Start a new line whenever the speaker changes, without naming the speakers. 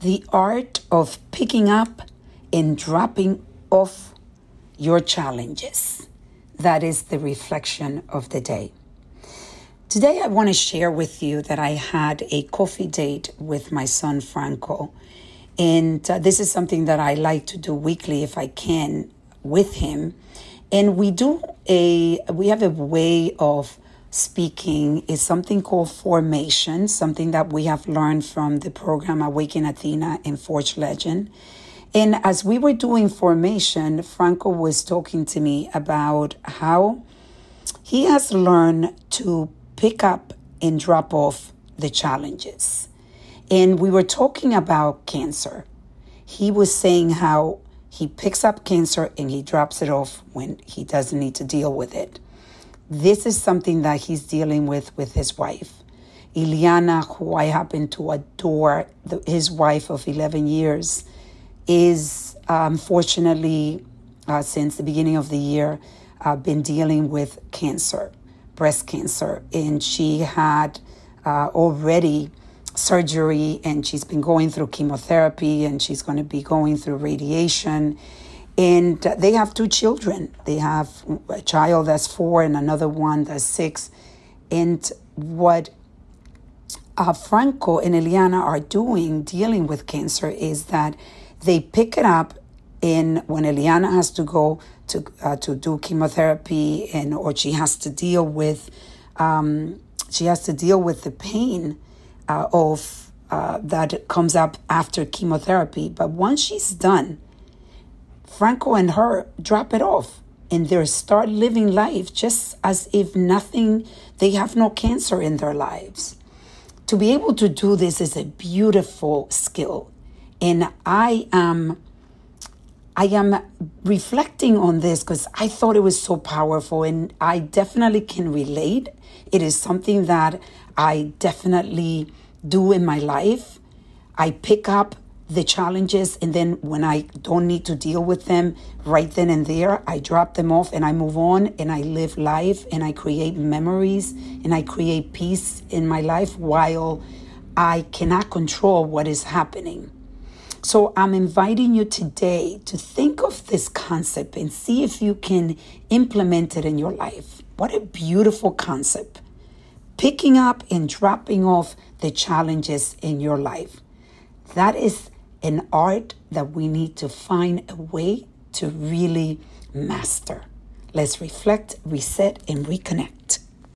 the art of picking up and dropping off your challenges. That is the reflection of the day. Today, I want to share with you that I had a coffee date with my son Franco. And uh, this is something that I like to do weekly if I can with him. And we do a, we have a way of speaking is something called formation, something that we have learned from the program Awaken Athena and Forge Legend. And as we were doing formation, Franco was talking to me about how he has learned to pick up and drop off the challenges. And we were talking about cancer. He was saying how he picks up cancer and he drops it off when he doesn't need to deal with it. This is something that he's dealing with with his wife. Iliana, who I happen to adore, the, his wife of 11 years, is unfortunately, um, uh, since the beginning of the year, uh, been dealing with cancer, breast cancer. And she had uh, already surgery and she's been going through chemotherapy and she's going to be going through radiation and they have two children. They have a child that's four and another one that's six. And what uh, Franco and Eliana are doing dealing with cancer is that they pick it up in when Eliana has to go to uh, to do chemotherapy and or she has to deal with um, she has to deal with the pain uh, of uh, that comes up after chemotherapy. But once she's done, Franco and her drop it off and they start living life just as if nothing, they have no cancer in their lives. To be able to do this is a beautiful skill. And I am. I am reflecting on this because I thought it was so powerful and I definitely can relate. It is something that I definitely do in my life. I pick up the challenges and then when I don't need to deal with them right then and there, I drop them off and I move on and I live life and I create memories and I create peace in my life while I cannot control what is happening. So I'm inviting you today to think of this concept and see if you can implement it in your life. What a beautiful concept. Picking up and dropping off the challenges in your life. That is an art that we need to find a way to really master. Let's reflect, reset, and reconnect.